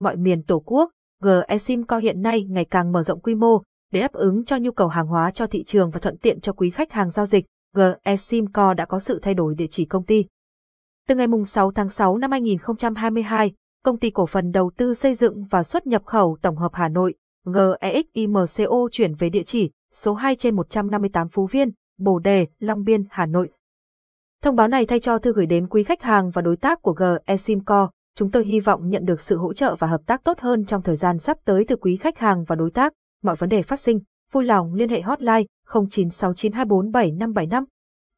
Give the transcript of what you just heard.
mọi miền Tổ quốc, GeSimco hiện nay ngày càng mở rộng quy mô, để đáp ứng cho nhu cầu hàng hóa cho thị trường và thuận tiện cho quý khách hàng giao dịch, GeSimco đã có sự thay đổi địa chỉ công ty. Từ ngày 6 tháng 6 năm 2022, Công ty cổ phần đầu tư xây dựng và xuất nhập khẩu tổng hợp Hà Nội, GEXIMCO chuyển về địa chỉ số 2 trên 158 Phú Viên, Bồ Đề, Long Biên, Hà Nội. Thông báo này thay cho thư gửi đến quý khách hàng và đối tác của GeSimco, chúng tôi hy vọng nhận được sự hỗ trợ và hợp tác tốt hơn trong thời gian sắp tới từ quý khách hàng và đối tác. Mọi vấn đề phát sinh, vui lòng liên hệ hotline 0969247575